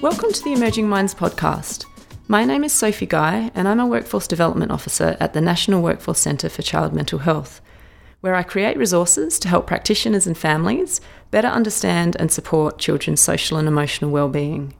Welcome to the Emerging Minds podcast. My name is Sophie Guy, and I'm a Workforce Development Officer at the National Workforce Centre for Child Mental Health, where I create resources to help practitioners and families better understand and support children's social and emotional well-being.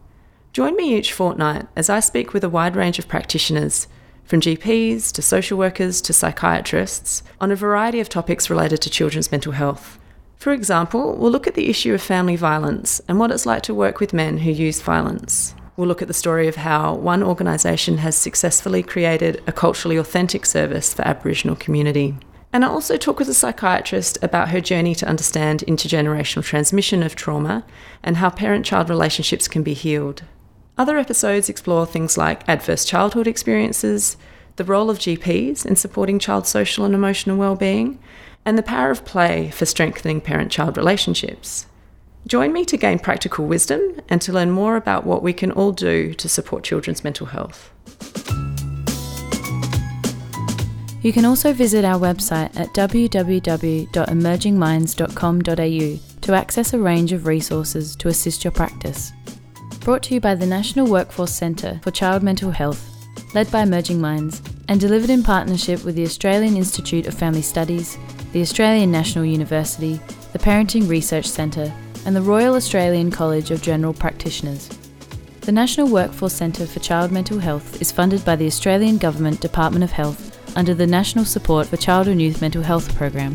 Join me each fortnight as I speak with a wide range of practitioners, from GPs to social workers to psychiatrists, on a variety of topics related to children's mental health. For example, we'll look at the issue of family violence and what it's like to work with men who use violence. We'll look at the story of how one organisation has successfully created a culturally authentic service for Aboriginal community. And I'll also talk with a psychiatrist about her journey to understand intergenerational transmission of trauma and how parent child relationships can be healed. Other episodes explore things like adverse childhood experiences, the role of GPs in supporting child social and emotional well-being, and the power of play for strengthening parent child relationships. Join me to gain practical wisdom and to learn more about what we can all do to support children's mental health. You can also visit our website at www.emergingminds.com.au to access a range of resources to assist your practice. Brought to you by the National Workforce Centre for Child Mental Health, led by Emerging Minds, and delivered in partnership with the Australian Institute of Family Studies, the Australian National University, the Parenting Research Centre, and the Royal Australian College of General Practitioners. The National Workforce Centre for Child Mental Health is funded by the Australian Government Department of Health under the National Support for Child and Youth Mental Health Program.